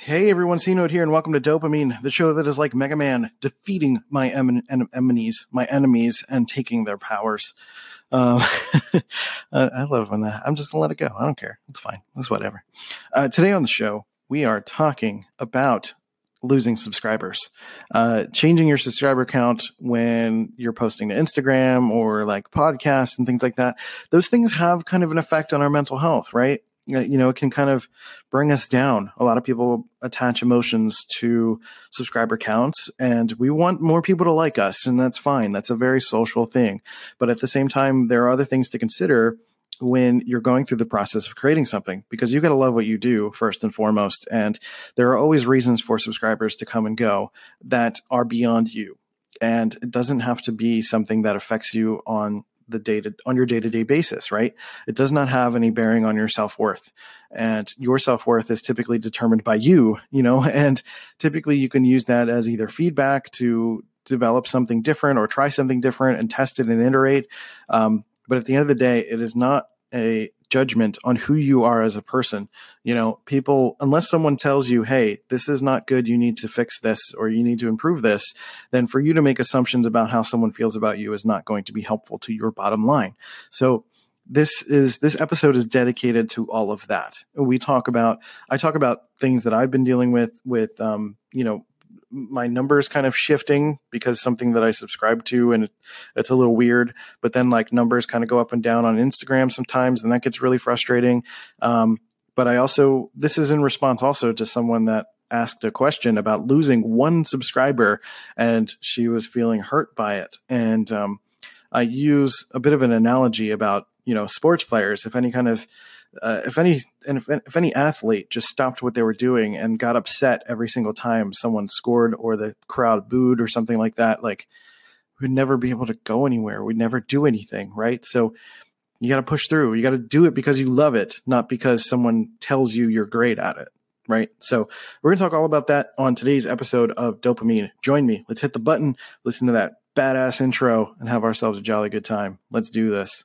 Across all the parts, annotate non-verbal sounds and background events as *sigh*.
Hey everyone, C Note here, and welcome to DOPEamine, the show that is like Mega Man, defeating my en- enemies, my enemies, and taking their powers. Um, *laughs* I love when that. I'm just gonna let it go. I don't care. It's fine. It's whatever. Uh, today on the show, we are talking about losing subscribers, uh, changing your subscriber count when you're posting to Instagram or like podcasts and things like that. Those things have kind of an effect on our mental health, right? Uh, you know, it can kind of bring us down. A lot of people attach emotions to subscriber counts, and we want more people to like us, and that's fine. That's a very social thing. But at the same time, there are other things to consider when you're going through the process of creating something because you got to love what you do first and foremost. And there are always reasons for subscribers to come and go that are beyond you. And it doesn't have to be something that affects you on the data on your day-to-day basis right? It does not have any bearing on your self-worth. And your self-worth is typically determined by you you know *laughs* and typically you can use that as either feedback to develop something different or try something different and test it and iterate. Um, but at the end of the day it is not a judgment on who you are as a person. You know, people, unless someone tells you, hey, this is not good, you need to fix this or you need to improve this, then for you to make assumptions about how someone feels about you is not going to be helpful to your bottom line. So, this is this episode is dedicated to all of that. We talk about I talk about things that I've been dealing with with um, you know my numbers kind of shifting because something that I subscribe to and it's a little weird. But then like numbers kind of go up and down on Instagram sometimes, and that gets really frustrating. Um, but I also this is in response also to someone that asked a question about losing one subscriber, and she was feeling hurt by it. And um, I use a bit of an analogy about you know sports players. If any kind of uh, if any and if, if, any athlete just stopped what they were doing and got upset every single time someone scored or the crowd booed or something like that, like we'd never be able to go anywhere. We'd never do anything, right? So you got to push through. You got to do it because you love it, not because someone tells you you're great at it, right? So we're going to talk all about that on today's episode of DOPEamine. Join me. Let's hit the button, listen to that badass intro, and have ourselves a jolly good time. Let's do this.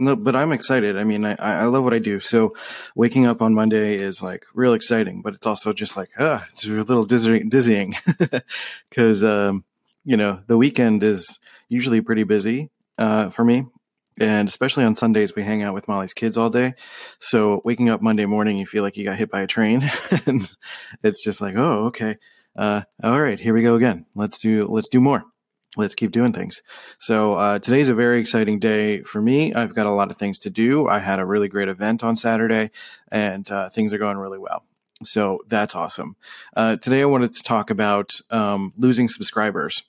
No, but I'm excited. I mean, I, I love what I do. So waking up on Monday is like real exciting, but it's also just like, ah, it's a little dizzying *laughs* because, um, you know, the weekend is usually pretty busy, uh, for me. And especially on Sundays, we hang out with Molly's kids all day. So waking up Monday morning, you feel like you got hit by a train *laughs* and it's just like, oh, okay. Uh, all right, here we go again. Let's do, let's do more let's keep doing things. So uh, today's a very exciting day for me. I've got a lot of things to do. I had a really great event on Saturday, and uh, things are going really well. So that's awesome. Uh, today I wanted to talk about um, losing subscribers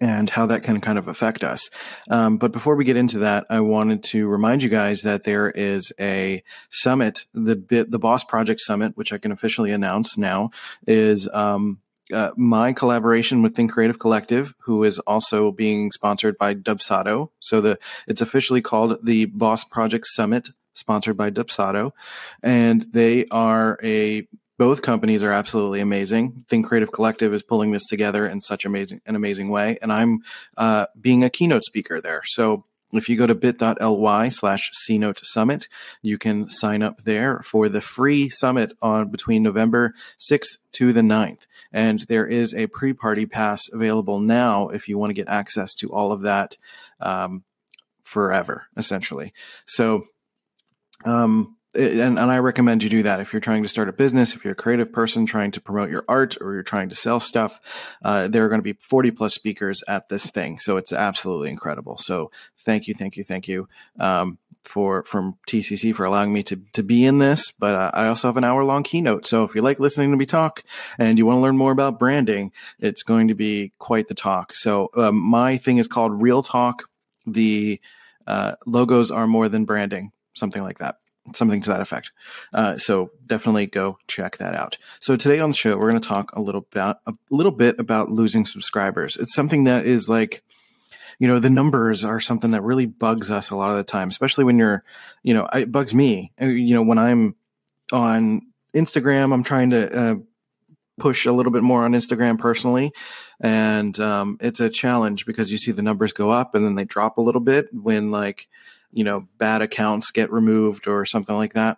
and how that can kind of affect us. Um, but before we get into that, I wanted to remind you guys that there is a summit, the Bit, the Boss Project Summit, which I can officially announce now, is um, uh, my collaboration with Think Creative Collective, who is also being sponsored by Dubsado. So the it's officially called the Boss Project Summit, sponsored by Dubsado, and they are a both companies are absolutely amazing. Think Creative Collective is pulling this together in such amazing an amazing way, and I'm uh, being a keynote speaker there. So if you go to bit.ly slash cnote summit, you can sign up there for the free summit on between November 6th to the 9th. And there is a pre party pass available now if you want to get access to all of that um, forever, essentially. So, um, and, and I recommend you do that if you're trying to start a business, if you're a creative person trying to promote your art or you're trying to sell stuff. Uh, there are going to be 40 plus speakers at this thing, so it's absolutely incredible. So thank you, thank you, thank you um, for from TCC for allowing me to to be in this. But uh, I also have an hour long keynote, so if you like listening to me talk and you want to learn more about branding, it's going to be quite the talk. So um, my thing is called Real Talk. The uh, logos are more than branding, something like that. Something to that effect. Uh, so definitely go check that out. So today on the show, we're going to talk a little about a little bit about losing subscribers. It's something that is like, you know, the numbers are something that really bugs us a lot of the time, especially when you're, you know, it bugs me. Uh, you know, when I'm on Instagram, I'm trying to uh, push a little bit more on Instagram personally. And um, it's a challenge because you see the numbers go up and then they drop a little bit when like, you know, bad accounts get removed or something like that.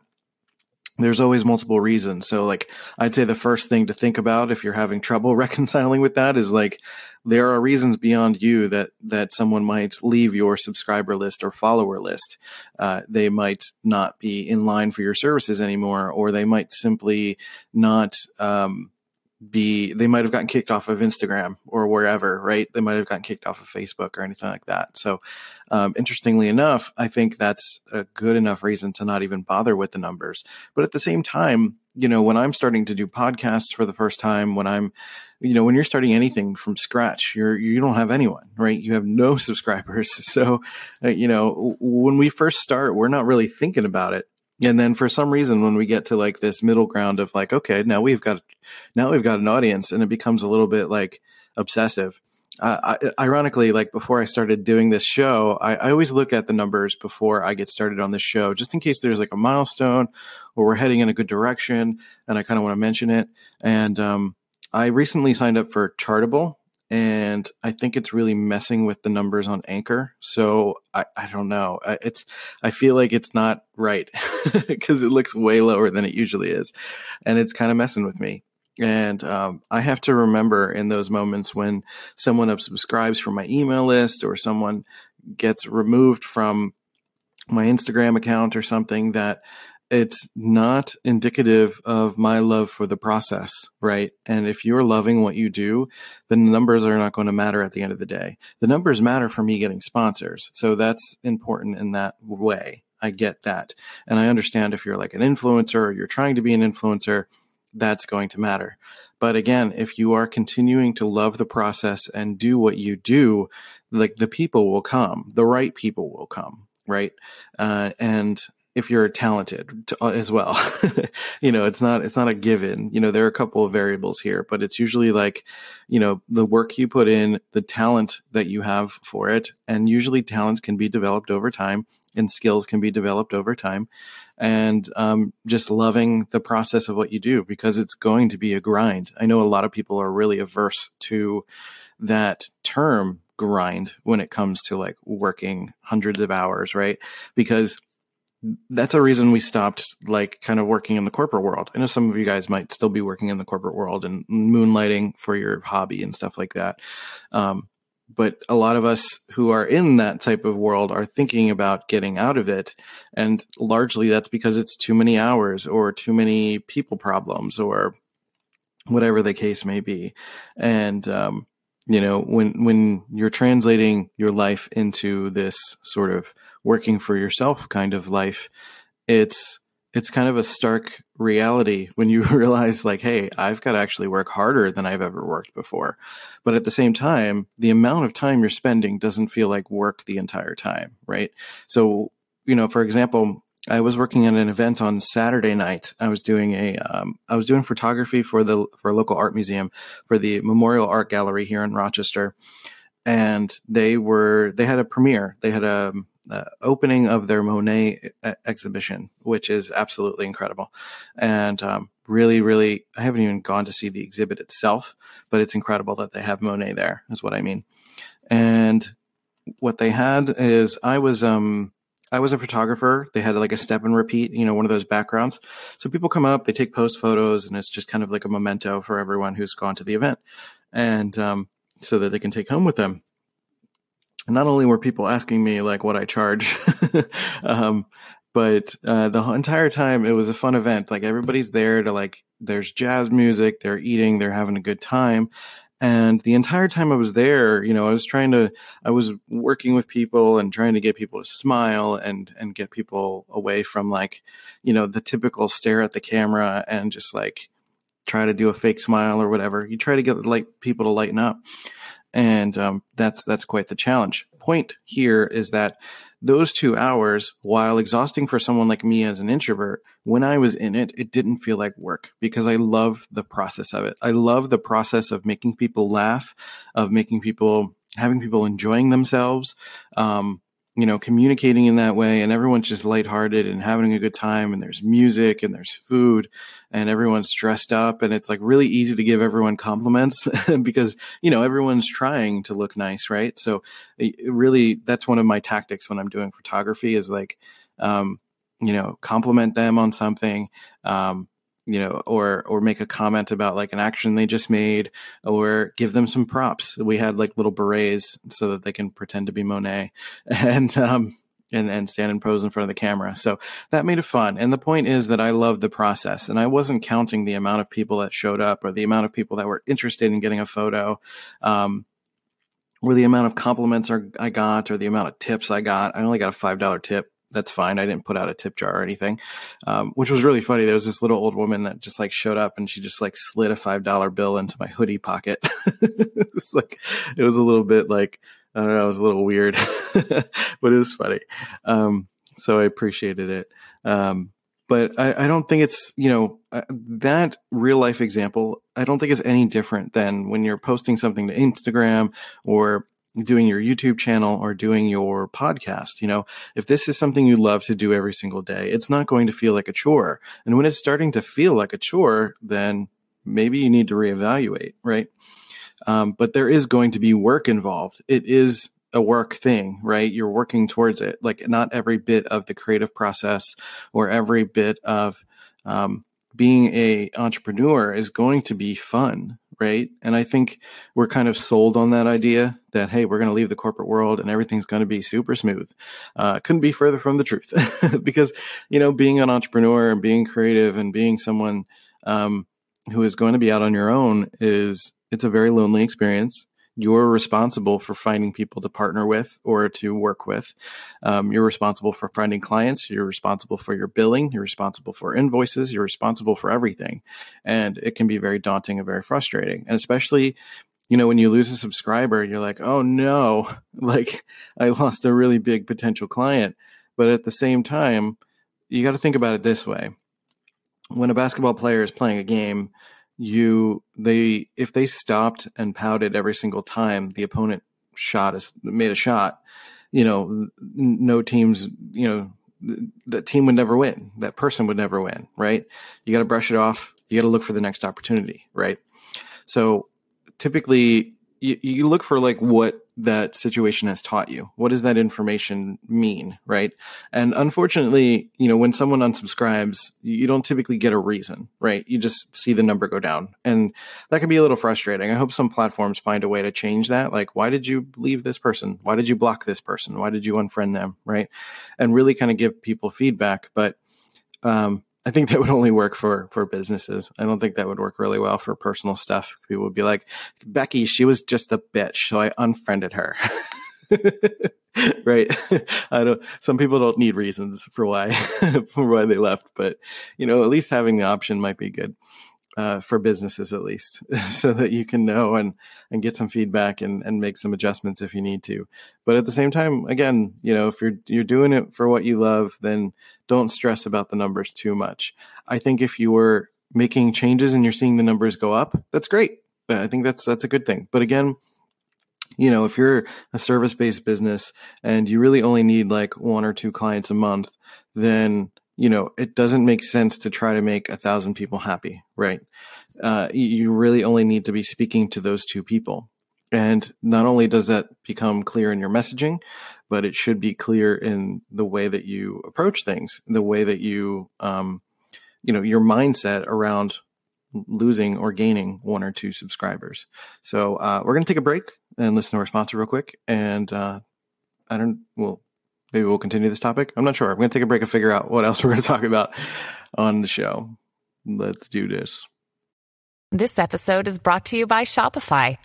There's always multiple reasons. So, like, I'd say the first thing to think about if you're having trouble *laughs* reconciling with that is like, there are reasons beyond you that that someone might leave your subscriber list or follower list. Uh, they might not be in line for your services anymore, or they might simply not um, be they might have gotten kicked off of Instagram or wherever, right? They might have gotten kicked off of Facebook or anything like that. So, um, interestingly enough, I think that's a good enough reason to not even bother with the numbers. But at the same time, you know, when I'm starting to do podcasts for the first time, when I'm, you know, when you're starting anything from scratch, you're you don't have anyone, right? You have no *laughs* subscribers. So, uh, you know, when we first start, we're not really thinking about it and then for some reason when we get to like this middle ground of like okay now we've got now we've got an audience and it becomes a little bit like obsessive. Uh, I, ironically like before i started doing this show I, I, always look at the numbers before i get started on this show just in case there's like a milestone or we're heading in a good direction and i kind of want to mention it. And um, i recently signed up for chartable and I think it's really messing with the numbers on Anchor. So I, I don't know. It's I feel like it's not right *laughs* because it looks way lower than it usually is, and it's kind of messing with me. And um, I have to remember in those moments when someone unsubscribes from my email list or someone gets removed from my Instagram account or something that it's not indicative of my love for the process, right? And if you're loving what you do, then the numbers are not going to matter at the end of the day. The numbers matter for me getting sponsors. So that's important in that way. I get that. And I understand if you're like an influencer or you're trying to be an influencer, that's going to matter. But again, if you are continuing to love the process and do what you do, like the people will come, the right people will come, right? Uh, and if you're talented to, uh, as well. *laughs* you know, it's not it's not a given. You know, there are a couple of variables here, but it's usually like, you know, the work you put in, the talent that you have for it, and usually talents can be developed over time, and skills can be developed over time, and um, just loving the process of what you do because it's going to be a grind. I know a lot of people are really averse to that term grind when it comes to like working hundreds of hours, right? Because that's a reason we stopped like kind of working in the corporate world. I know some of you guys might still be working in the corporate world and moonlighting for your hobby and stuff like that. Um, but a lot of us who are in that type of world are thinking about getting out of it. And largely that's because it's too many hours or too many people problems or whatever the case may be. And, um, you know, when, when you're translating your life into this sort of working for yourself kind of life, it's it's kind of a stark reality when you *laughs* realize like hey i've got to actually work harder than i've ever worked before. But at the same time the amount of time you're spending doesn't feel like work the entire time right? So you know for example i was working at an event on saturday night. I was doing a um, I was doing photography for the for a local art museum for the memorial art gallery here in rochester. And they were they had a premiere. They had a uh, opening of their Monet uh, exhibition, which is absolutely incredible. And um, really, really, I haven't even gone to see the exhibit itself, but it's incredible that they have Monet there, is what I mean. And what they had is I was um I was a photographer. They had like a step and repeat, you know, one of those backgrounds. So people come up, they take post photos, and it's just kind of like a memento for everyone who's gone to the event, and um, so that they can take home with them not only were people asking me like what I charge, *laughs* um, but uh, the entire time it was a fun event. Like everybody's there to like, there's jazz music, they're eating, they're having a good time. And the entire time I was there, you know, I was trying to, I was working with people and trying to get people to smile and and get people away from like, you know, the typical stare at the camera and just like try to do a fake smile or whatever. You try to get like people to lighten up and um, that's that's quite the challenge. Point here is that those two hours, while exhausting for someone like me as an introvert, when I was in it, it didn't feel like work because I love the process of it. I love the process of making people laugh, of making people, having people enjoying themselves. Um, you know, communicating in that way and everyone's just lighthearted and having a good time and there's music and there's food and everyone's dressed up and it's like really easy to give everyone compliments *laughs* because, you know, everyone's trying to look nice, right? So really that's one of my tactics when I'm doing photography is like, um, you know, compliment them on something. Um, you know, or or make a comment about like an action they just made, or give them some props. We had like little berets so that they can pretend to be Monet, *laughs* and um, and and stand and pose in front of the camera. So that made it fun. And the point is that I loved the process, and I wasn't counting the amount of people that showed up or the amount of people that were interested in getting a photo. Um, or the amount of compliments I got, or the amount of tips I got. I only got a five dollar tip that's fine. I didn't put out a tip jar or anything, um, which was really funny. There was this little old woman that just like showed up and she just like slid a five dollar bill into my hoodie pocket. *laughs* it's like it was a little bit like I don't know, it was a little weird, *laughs* but it was funny. Um, so I appreciated it. Um, but I, I, don't think it's you know uh, that real life example. I don't think is any different than when you're posting something to Instagram or doing your YouTube channel or doing your podcast. You know, if this is something you love to do every single day, it's not going to feel like a chore. And when it's starting to feel like a chore, then maybe you need to reevaluate, right? Um, but there is going to be work involved. It is a work thing, right? You're working towards it. Like not every bit of the creative process or every bit of um, being a entrepreneur is going to be fun, right? And I think we're kind of sold on that idea that hey, we're going to leave the corporate world and everything's going to be super smooth. Uh, couldn't be further from the truth, *laughs* because you know, being an entrepreneur and being creative and being someone um, who is going to be out on your own is it's a very lonely experience you're responsible for finding people to partner with or to work with. Um, you're responsible for finding clients. You're responsible for your billing. You're responsible for invoices. You're responsible for everything. And it can be very daunting and very frustrating. And especially, you know, when you lose a subscriber, you're like, oh no, *laughs* like I lost a really big potential client. But at the same time, you got to think about it this way when a basketball player is playing a game, you they if they stopped and pouted every single time the opponent shot is made a shot, you know, no teams, you know, that team would never win. That person would never win, right? You got to brush it off. You got to look for the next opportunity, right? So typically you, you look for like what that situation has taught you. What does that information mean, right? And unfortunately, you know, when someone unsubscribes, you don't typically get a reason, right? You just see the number go down. And that can be a little frustrating. I hope some platforms find a way to change that. Like, why did you leave this person? Why did you block this person? Why did you unfriend them, right? And really kind of give people feedback. But um, I think that would only work for for businesses. I don't think that would work really well for personal stuff. People would be like, Becky, she was just a bitch, so I unfriended her. *laughs* right? *laughs* I don't. Some people don't need reasons for why *laughs* for why they left, but you know, at least having the option might be good uh, for businesses at least, *laughs* so that you can know and and get some feedback and and make some adjustments if you need to. But at the same time, again, you know, if you're you're doing it for what you love, then don't stress about the numbers too much. I think if you were making changes and you're seeing the numbers go up, that's great. I think that's that's a good thing. But again, you know, if you're a service based business and you really only need like one or two clients a month, then you know, it doesn't make sense to try to make a thousand people happy, right? Uh, you really only need to be speaking to those two people. And not only does that become clear in your messaging, but it should be clear in the way that you approach things, the way that you, um, you know, your mindset around losing or gaining one or two subscribers. So uh, we're going to take a break and listen to our sponsor real quick. And uh, I don't, well, maybe we'll continue this topic. I'm not sure. I'm going to take a break and figure out what else we're going to talk about on the show. Let's do this. This episode is brought to you by Shopify.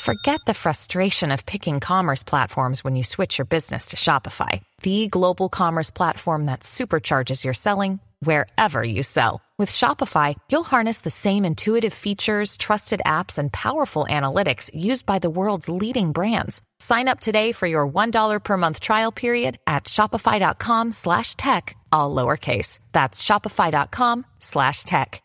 Forget the frustration of picking commerce platforms when you switch your business to Shopify, the global commerce platform that supercharges your selling wherever you sell With Shopify, you'll harness the same intuitive features, trusted apps, and powerful analytics used by the world's leading brands. Sign up today for your $1 per month trial period at shopify.com slash tech, all lowercase. That's shopify.com slash tech.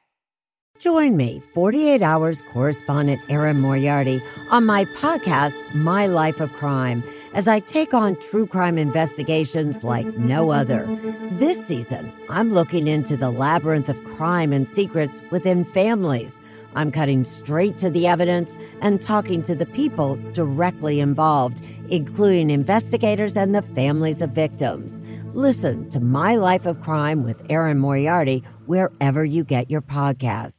Join me, 48 Hours correspondent Erin Moriarty, on my podcast, My Life of Crime – as I take on true crime investigations like no other. This season, I'm looking into the labyrinth of crime and secrets within families. I'm cutting straight to the evidence and talking to the people directly involved, including investigators and the families of victims. Listen to My Life of Crime with Erin Moriarty wherever you get your podcasts.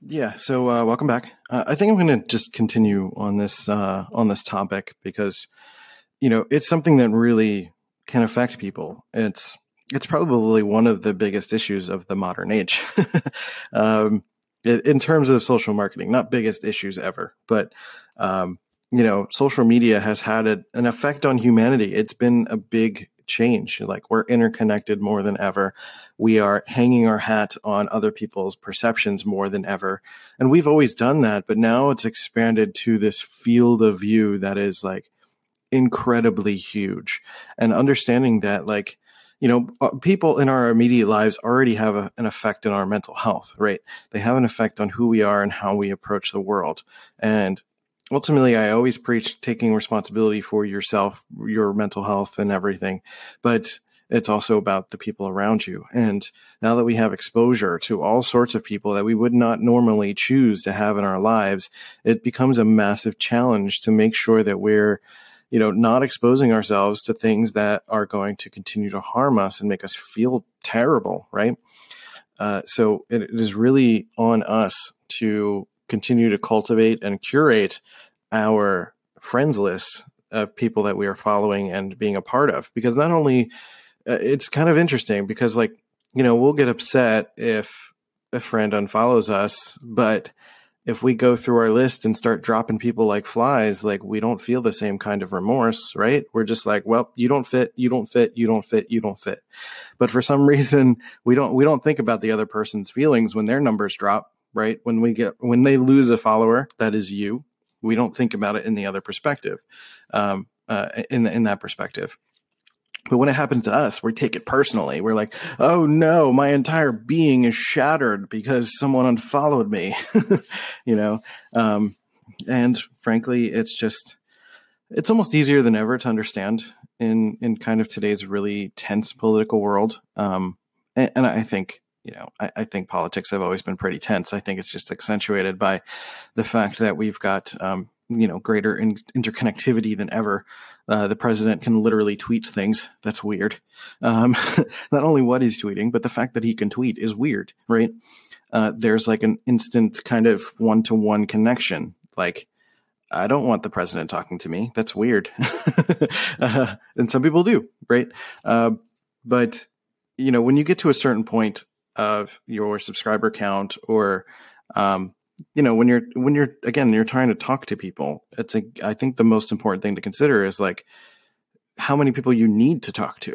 Yeah. So uh, welcome back. Uh, I think I'm going to just continue on this uh, on this topic because you know it's something that really can affect people. It's it's probably one of the biggest issues of the modern age. *laughs* um, in terms of social marketing, not biggest issues ever, but um, you know, social media has had a, an effect on humanity. It's been a big change. Like we're interconnected more than ever. We are hanging our hat on other people's perceptions more than ever. And we've always done that, but now it's expanded to this field of view that is like incredibly huge. And understanding that, like, you know, uh, people in our immediate lives already have a, an effect on our mental health, right? They have an effect on who we are and how we approach the world. And ultimately i always preach taking responsibility for yourself your mental health and everything but it's also about the people around you. And now that we have exposure to all sorts of people that we would not normally choose to have in our lives it becomes a massive challenge to make sure that we're you know not exposing ourselves to things that are going to continue to harm us and make us feel terrible right? Uh, so it, it is really on us to continue to cultivate and curate our friends list of people that we are following and being a part of. Because not only it's kind of interesting because like you know we'll get upset if a friend unfollows us but if we go through our list and start dropping people like flies like we don't feel the same kind of remorse right we're just like well you don't fit you don't fit you don't fit you don't fit but for some *laughs* reason we don't we don't think about the other person's feelings when their numbers drop right? When we get when they lose a follower, that is you. We don't think about it in the other perspective, um, uh, in in that perspective. But when it happens to us, we take it personally. We're like, "Oh no, my entire being is shattered because someone unfollowed me," *laughs* you know. Um, and frankly, it's just it's almost easier than ever to understand in in kind of today's really tense political world. Um, and, and I think you know, I, I, think politics have always been pretty tense. I think it's just accentuated by the fact that we've got, um, you know, greater in- interconnectivity than ever. Uh, the president can literally tweet things. That's weird. Um, *laughs* not only what he's tweeting, but the fact that he can tweet is weird, right? Uh, there's like an instant kind of one to one connection. Like, I don't want the president talking to me. That's weird. *laughs* uh, and some people do, right? Uh, but you know, when you get to a certain point of your subscriber count or um, you know when you're when you're again you're trying to talk to people it's a i think the most important thing to consider is like how many people you need to talk to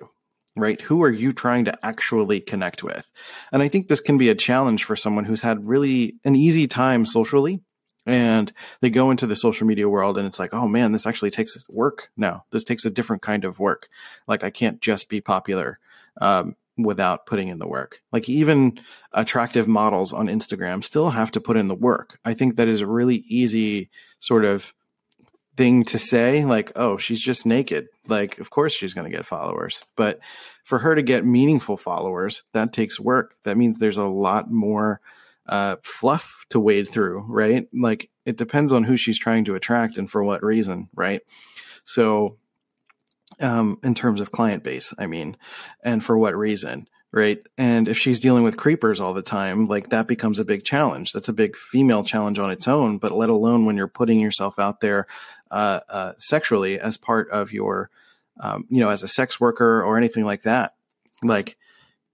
right? Who are you trying to actually connect with? And i think this can be a challenge for someone who's had really an easy time socially and they go into the social media world and it's like oh man this actually takes work now. This takes a different kind of work. Like i can't just be popular. Um, without putting in the work. Like even attractive models on Instagram still have to put in the work. I think that is a really easy sort of thing to say like oh she's just naked. Like of course she's going to get followers. But for her to get meaningful followers that takes work. That means there's a lot more uh, fluff to wade through right? Like it depends on who she's trying to attract and for what reason right? So um, in terms of client base, I mean, and for what reason. right? And if she's dealing with creepers all the time, like that becomes a big challenge. That's a big female challenge on its own, but let alone when you're putting yourself out there uh, uh, sexually as part of your, um, you know, as a sex worker or anything like that. Like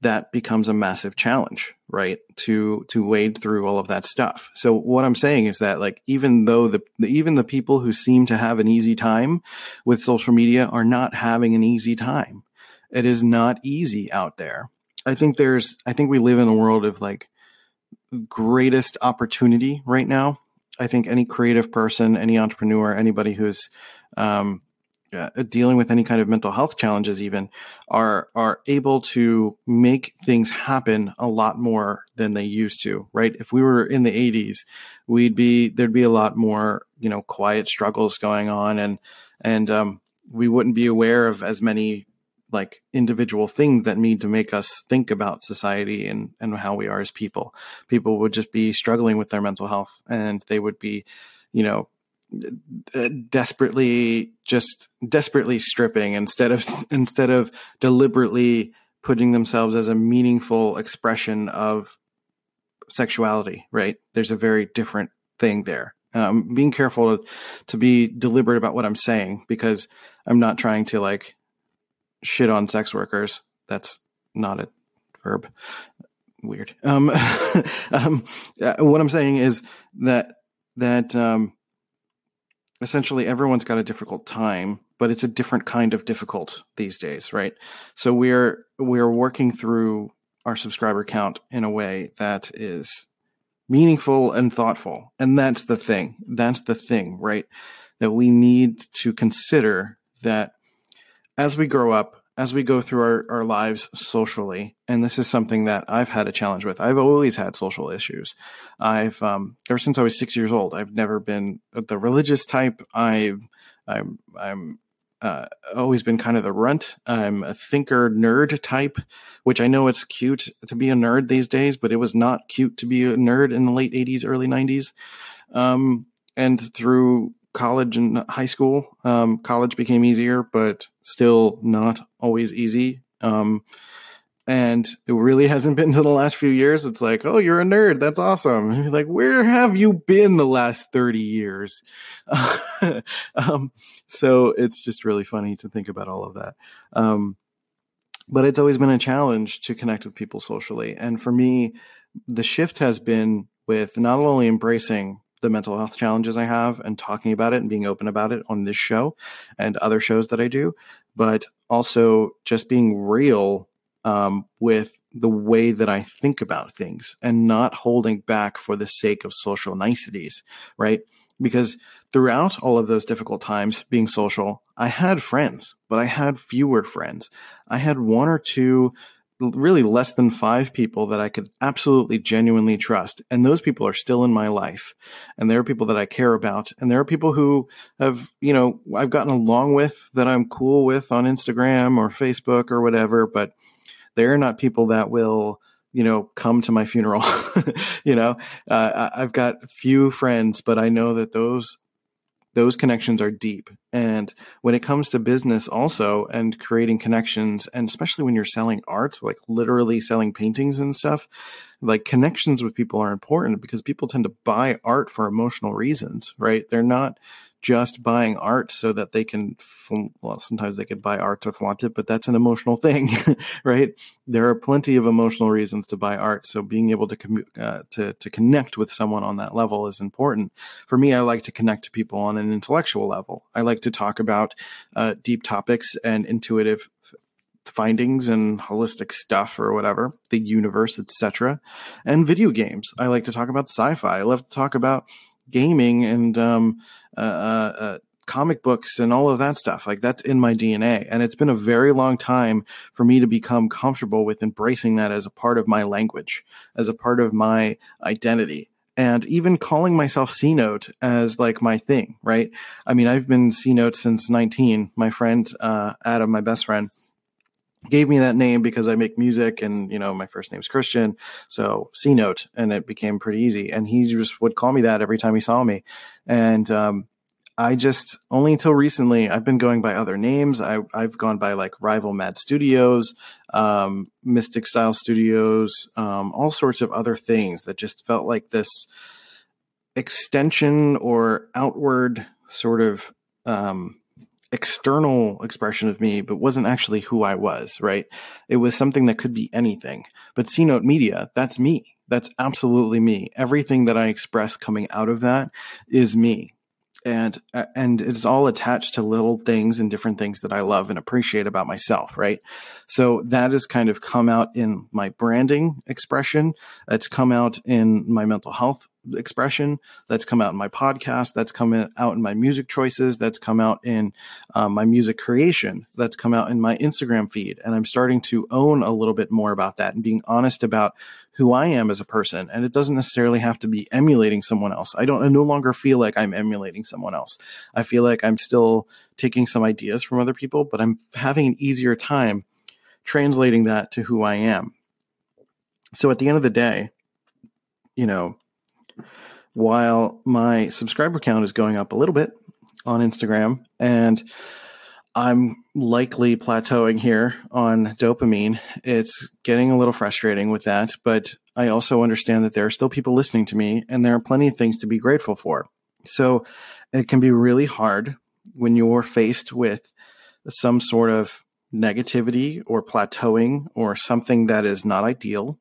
that becomes a massive challenge, right? To to wade through all of that stuff. So what I'm saying is that like even though the, even the people who seem to have an easy time with social media are not having an easy time. It is not easy out there. I think there's I think we live in a world of like greatest opportunity right now. I think any creative person, any entrepreneur, anybody who's um, uh, dealing with any kind of mental health challenges, even are are able to make things happen a lot more than they used to. Right? If we were in the '80s, we'd be there'd be a lot more you know quiet struggles going on, and and um, we wouldn't be aware of as many like individual things that need to make us think about society and, and how we are as people. People would just be struggling with their mental health and they would be, you know, desperately just desperately stripping instead of *laughs* instead of deliberately putting themselves as a meaningful expression of sexuality right there's a very different thing there um, being careful to, to be deliberate about what i'm saying because i'm not trying to like shit on sex workers. That's not a verb. Weird. Um, *laughs* um, uh, what I'm saying is that that um, essentially everyone's got a difficult time, but it's a different kind of difficult these days, right? So we're we're working through our subscriber count in a way that is meaningful and thoughtful, and that's the thing. That's the thing, right? That we need to consider that as we grow up, as we go through our, our lives socially, and this is something that I've had a challenge with. I've always had social issues. I've um, ever since I was six years old. I've never been the religious type. I've I'm I'm uh, always been kind of the runt. I'm a thinker nerd type, which I know it's cute to be a nerd these days, but it was not cute to be a nerd in the late '80s, early '90s. Um, and through college and high school. Um, college became easier, but still not always easy. Um, and it really *laughs* hasn't been to the last few years. It's like, oh, you're a nerd. That's awesome. *laughs* like, where have you been the last 30 years? *laughs* um, so it's just really funny to think about all of that. Um, but it's always been a challenge to connect with people socially. And for me, the shift has been with not only embracing the mental health challenges I have and talking about it and being open about it on this show and other shows that I do, but also just being real um, with the way that I think about things and not holding back for the sake of social niceties, right? Because throughout all of those difficult times being social, I had friends, but I had fewer friends. I had one or two really less than five people that I could absolutely genuinely trust. And those people are still in my life. And there are people that I care about. And there are people who have, you know, I've gotten along with that I'm cool with on Instagram or Facebook or whatever, but they're not people that will, you know, come to my funeral. *laughs* you know, uh, I've got few friends, but I know that those those connections are deep. And when it comes to business, also, and creating connections, and especially when you're selling art, like literally selling paintings and stuff, like connections with people are important because people tend to buy art for emotional reasons, right? They're not just buying art so that they can well sometimes they could buy art to flaunt it but that's an emotional thing *laughs* right? There are plenty of emotional reasons to buy art so being able to uh, to to connect with someone on that level is important. For me i like to connect to people on an intellectual level. I like to talk about uh, deep topics and intuitive findings and holistic stuff or whatever the universe etc and video games i like to talk about sci-fi i love to talk about gaming and um, uh, uh, uh, comic books and all of that stuff. Like that's in my DNA. And it's been a very long time for me to become comfortable with embracing that as a part of my language, as a part of my identity. And even calling myself C Note as like my thing, right? I mean, I've been C Note since 19. My friend, uh, Adam, my best friend, gave me that name because I make music and you know my first name's Christian, so C Note, and it became pretty easy. And he just would call me that every time he saw me, and um, I just only until recently I've been going by other names. I, have gone by like Rival Mad Studios, um, Mystic Style Studios, um, all sorts of other things that just felt like this extension or outward sort of um, external expression of me, but wasn't actually who I was. Right? It was something that could be anything. But C Note Media, that's me. That's absolutely me. Everything that I express coming out of that is me and and it's all attached to little things and different things that I love and appreciate about myself, right? So that has kind of come out in my branding expression. It's come out in my mental health expression. That's come out in my podcast. That's come out in my music choices. That's come out in um, my music creation. That's come out in my Instagram feed. And I'm starting to own a little bit more about that and being honest about who I am as a person. And it doesn't necessarily have to be emulating someone else. I don't, I no longer feel like I'm emulating someone else. I feel like I'm still taking some ideas from other people, but I'm having an easier time translating that to who I am. So at the end of the day, you know, while my subscriber count is going up a little bit on Instagram and I'm likely plateauing here on DOPEamine. It's getting a little frustrating with that, but I also understand that there are still people listening to me and there are plenty of things to be grateful for. So it can be really hard when you're faced with some sort of negativity or plateauing or something that is not ideal.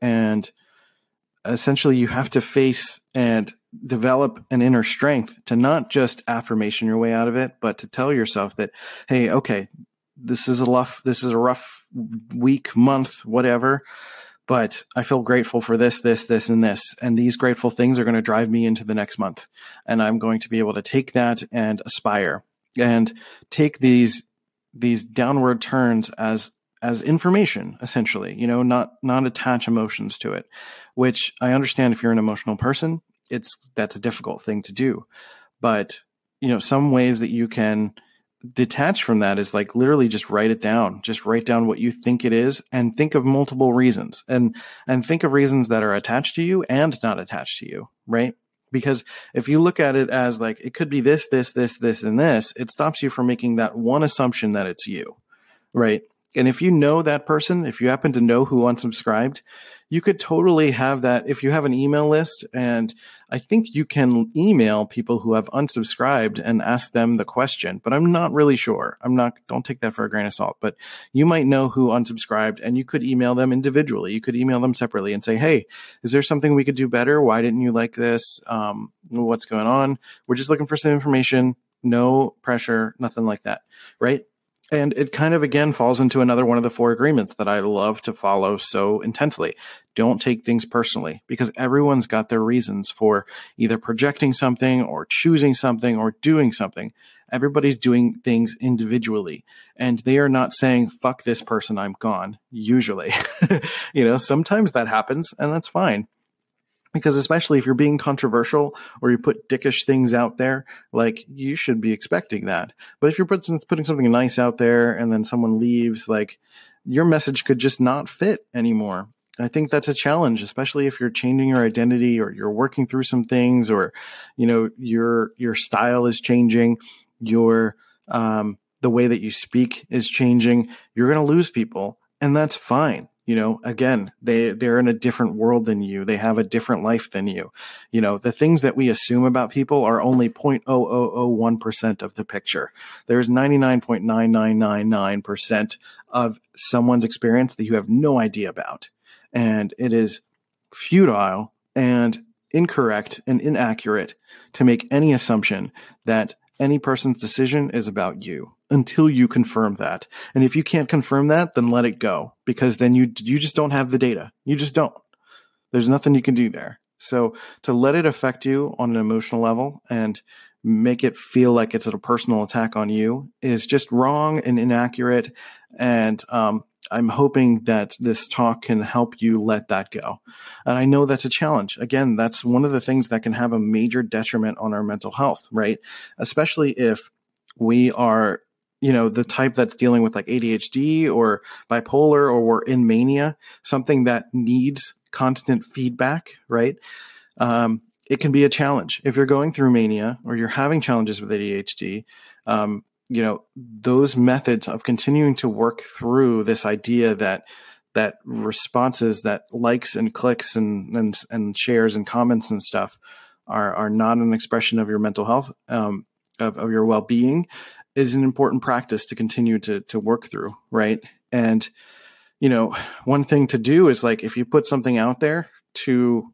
And essentially, you have to face and develop an inner strength to not just affirmation your way out of it, but to tell yourself that, hey, okay, this is a rough, this is a rough week, month, whatever. But I feel grateful for this, this, this, and this. And these grateful things are going to drive me into the next month. And I'm going to be able to take that and aspire and take these these downward turns as as information essentially you know not not attach emotions to it which i understand if you're an emotional person it's that's a difficult thing to do. But you know, some ways that you can detach from that is like literally just write it down. Just write down what you think it is and think of multiple reasons. And and think of reasons that are attached to you and not attached to you right? Because if you look at it as like it could be this this this this and this it stops you from making that one assumption that it's you right and if you know that person, if you happen to know who unsubscribed, you could totally have that. If you have an email list, and I think you can email people who have unsubscribed and ask them the question, but I'm not really sure. I'm not, don't take that for a grain of salt, but you might know who unsubscribed and you could email them individually. You could email them separately and say, Hey, is there something we could do better? Why didn't you like this? Um, what's going on? We're just looking for some information. No pressure, nothing like that. Right and it kind of again falls into another one of the four agreements that I love to follow so intensely. Don't take things personally because everyone's got their reasons for either projecting something or choosing something or doing something. Everybody's doing things individually and they are not saying, fuck this person, I'm gone. Usually, *laughs* you know, sometimes that happens and that's fine because especially if you're being controversial or you put dickish things out there, like you should be expecting that. But if you're putting putting something nice out there and then someone leaves, like your message could just not fit anymore. I think that's a challenge, especially if you're changing your identity or you're working through some things, or you know your your style is changing, your um, the way that you speak is changing. You're going to lose people, and that's fine you know again they they're in a different world than you. They have a different life than you. You know the things that we assume about people are only 0.0001% of the picture. There's 99.9999% of someone's experience that you have no idea about. And it is futile and incorrect and inaccurate to make any assumption that any person's decision is about you until you confirm that. And if you can't confirm that, then let it go because then you you just don't have the data. You just don't. There's nothing you can do there. So to let it affect you on an emotional level and make it feel like it's a personal attack on you is just wrong and inaccurate. And um, I'm hoping that this talk can help you let that go. And I know that's a challenge. Again, that's one of the things that can have a major detriment on our mental health, right? Especially if we are, you know, the type that's dealing with like ADHD or bipolar or we're in mania, something that needs constant feedback, right? Um, it can be a challenge if you're going through mania or you're having challenges with ADHD. Um, you know those methods of continuing to work through this idea that that responses that likes and clicks and and, and shares and comments and stuff are are not an expression of your mental health um, of, of your well-being is an important practice to continue to to work through right and you know one thing to do is like if you put something out there to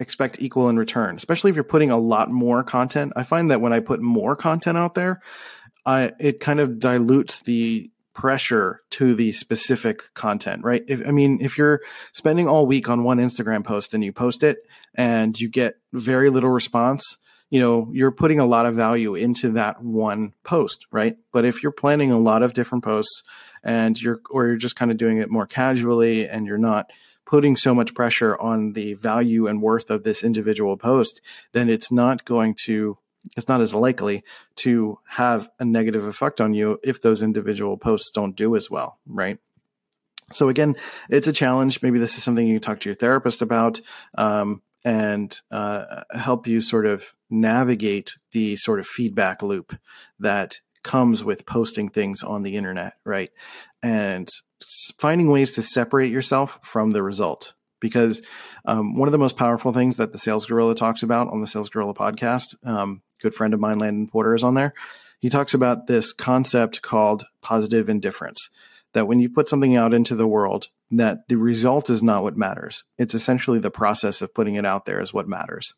expect equal in return especially if you're putting a lot more content i find that when i put more content out there I, it kind of dilutes the pressure to the specific content, right? If, I mean, if you're spending all week on one Instagram post and you post it and you get very little response, you know, you're putting a lot of value into that one post, right? But if you're planning a lot of different posts and you're, or you're just kind of doing it more casually and you're not putting so much pressure on the value and worth of this individual post, then it's not going to it's not as likely to have a negative effect on you if those individual posts don't do as well, right? So again, it's a challenge. Maybe this is something you can talk to your therapist about um, and uh, help you sort of navigate the sort of feedback loop that comes with posting things on the internet, right? And finding ways to separate yourself from the result. Because um, one of the most powerful things that the Sales Gorilla talks about on the Sales Gorilla podcast um, good friend of mine, Landon Porter, is on there. He talks about this concept called positive indifference. That when you put something out into the world, that the result is not what matters. It's essentially the process of putting it out there is what matters.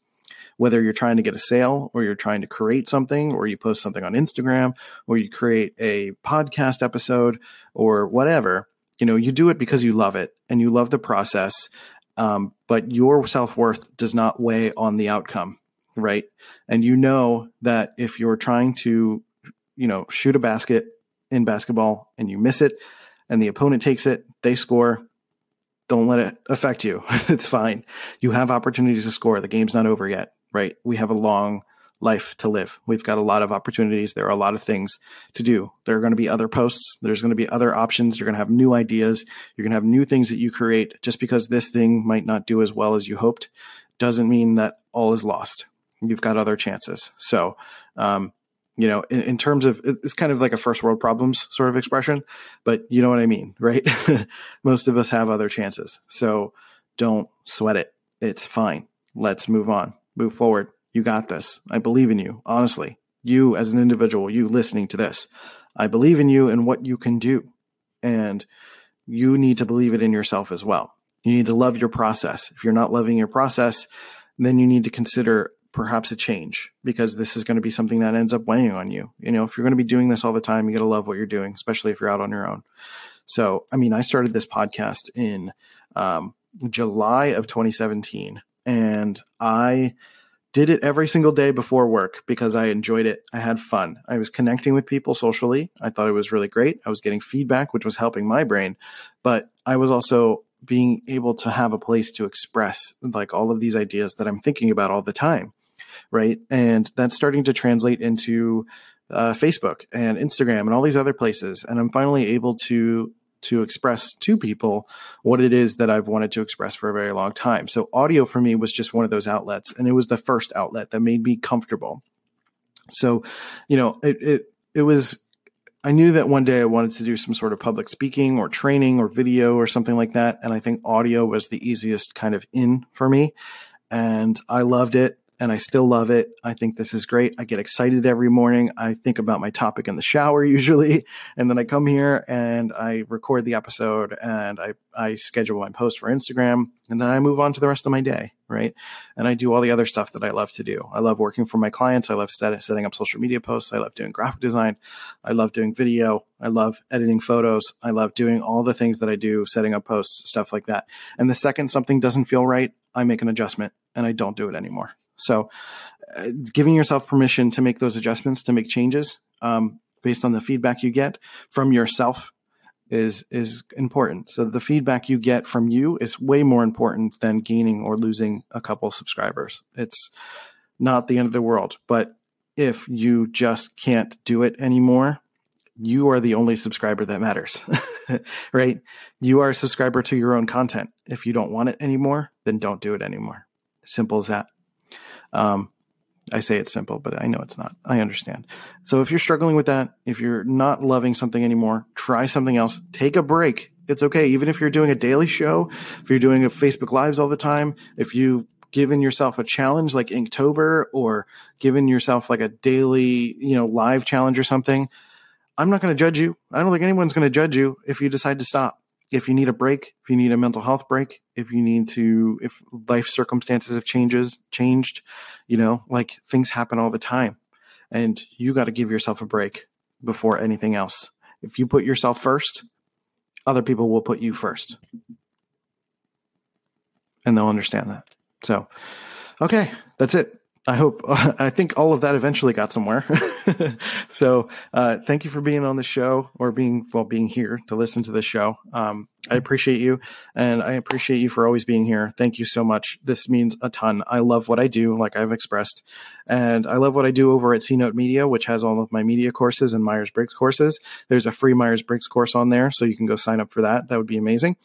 Whether you're trying to get a sale or you're trying to create something or you post something on Instagram or you create a podcast episode or whatever, you know, you do it because you love it and you love the process. Um, but your self worth does not weigh on the outcome right? And you know that if you're trying to, you know, shoot a basket in basketball and you miss it and the opponent takes it, they score, don't let it affect you. *laughs* it's fine. You have opportunities to score. The game's not over yet, right? We have a long life to live. We've got a lot of opportunities. There are a lot of things to do. There are going to be other posts. There's going to be other options. You're going to have new ideas. You're going to have new things that you create. Just because this thing might not do as well as you hoped doesn't mean that all is lost you've got other chances. So, um, you know, in, in, terms of it's kind of like a first world problems sort of expression, but you know what I mean, *laughs* right? Most of us have other chances. So don't sweat it. It's fine. Let's move on, move forward. You got this. I believe in you, honestly. You as an individual, you listening to this, I believe in you and what you can do. And you need to believe it in yourself as well. You need to love your process. If you're not loving your process, then you need to consider perhaps a change because this is going to be something that ends up weighing on you. You know, if you're going to be doing this all the time, you got to love what you're doing, especially if you're out on your own. So, I mean, I started this podcast in um, July of 2017, and I did it every single day before work because I enjoyed it. I had fun. I was connecting with people socially. I thought it was really great. I was getting feedback, which was helping my brain, but I was also being able to have a place to express like all of these ideas that I'm thinking about all the time right? And that's starting to translate into uh, Facebook and Instagram and all these other places. And I'm finally able to to express to people what it is that I've wanted to express for a very long time. So audio for me was just one of those outlets, and it was the first outlet that made me comfortable. So, you know, it it it was. I knew that one day I wanted to do some sort of public speaking or training or video or something like that. And I think audio was the easiest kind of in for me. And I loved it and I still love it. I think this is great. I get excited every morning. I think about my topic in the shower *laughs* usually, and then I come here and I record the episode and I, I schedule my post for Instagram and then I move on to the rest of my day, right? And I do all the other stuff that I love to do. I love working for my clients. I love set, setting up social media posts. I love doing graphic design. I love doing video. I love editing photos. I love doing all the things that I do, setting up posts, stuff like that. And the second something doesn't feel right, I make an adjustment and I don't do it anymore. So, uh, giving yourself permission to make those adjustments, to make changes um, based on the feedback you get from yourself is is important. So the feedback you get from you is way more important than gaining or losing a couple subscribers. It's not the end of the world, but if you just can't do it anymore, you are the only subscriber that matters. *laughs* right? You are a subscriber to your own content. If you don't want it anymore, then don't do it anymore. Simple as that. Um, I say it's simple, but I know it's not. I understand. So if you're struggling with that, if you're not loving something anymore, try something else. Take a break. It's okay. Even if you're doing a daily show, if you're doing a Facebook Lives all the time, if you given yourself a challenge like Inktober or given yourself like a daily, you know, live challenge or something, I'm not going to judge you. I don't think anyone's going to judge you if you decide to stop. If you need a break, if you need a mental health break, if you need to, if life circumstances have changes changed, you know, like things happen all the time, and you got to give yourself a break before anything else. If you put yourself first, other people will put you first, and they'll understand that. So, okay, that's it. I hope, *laughs* I think all of that eventually got somewhere. *laughs* so, uh, thank you for being on the show or being, well, being here to listen to the show. Um, I appreciate you and I appreciate you for always being here. Thank you so much. This means a ton. I love what I do, like I've expressed, and I love what I do over at CNote Media, which has all of my media courses and Myers Briggs courses. There's a free Myers Briggs course on there, so you can go sign up for that. That would be amazing.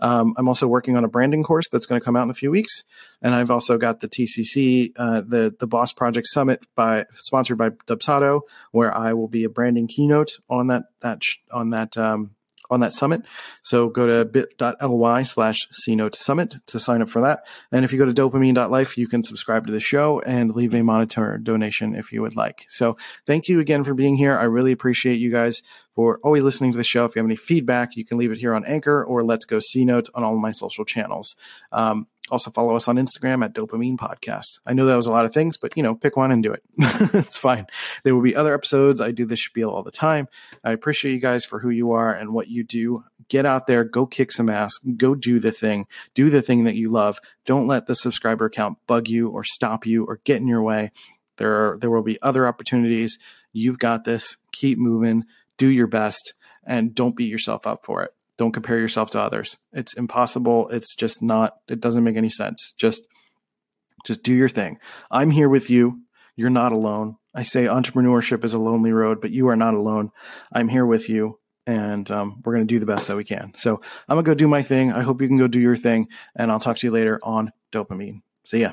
Um, I'm also working on a branding course that's going to come out in a few weeks, and I've also got the TCC, uh, the the Boss Project Summit by sponsored by Dubsado, where I will be a branding keynote on that that on that um, on that summit. So go to bit.ly slash cnote summit to sign up for that. And if you go to dopeamine.life, you can subscribe to the show and leave a monitor donation if you would like. So thank you again for being here. I really appreciate you guys for always listening to the show. If you have any feedback, you can leave it here on Anchor or Let's Go C on all my social channels. Um, also follow us on Instagram at DOPEamine Podcast. I know that was a lot of things, but you know, pick one and do it. *laughs* it's fine. There will be other episodes. I do this spiel all the time. I appreciate you guys for who you are and what you do. Get out there, go kick some ass, go do the thing, do the thing that you love. Don't let the subscriber count bug you or stop you or get in your way. There are, there will be other opportunities. You've got this. Keep moving. Do your best and don't beat yourself up for it. Don't compare yourself to others. It's impossible. It's just not, it doesn't make any sense. Just, just do your thing. I'm here with you. You're not alone. I say entrepreneurship is a lonely road, but you are not alone. I'm here with you and um, we're going to do the best that we can. So I'm going to go do my thing. I hope you can go do your thing and I'll talk to you later on DOPEamine. See ya.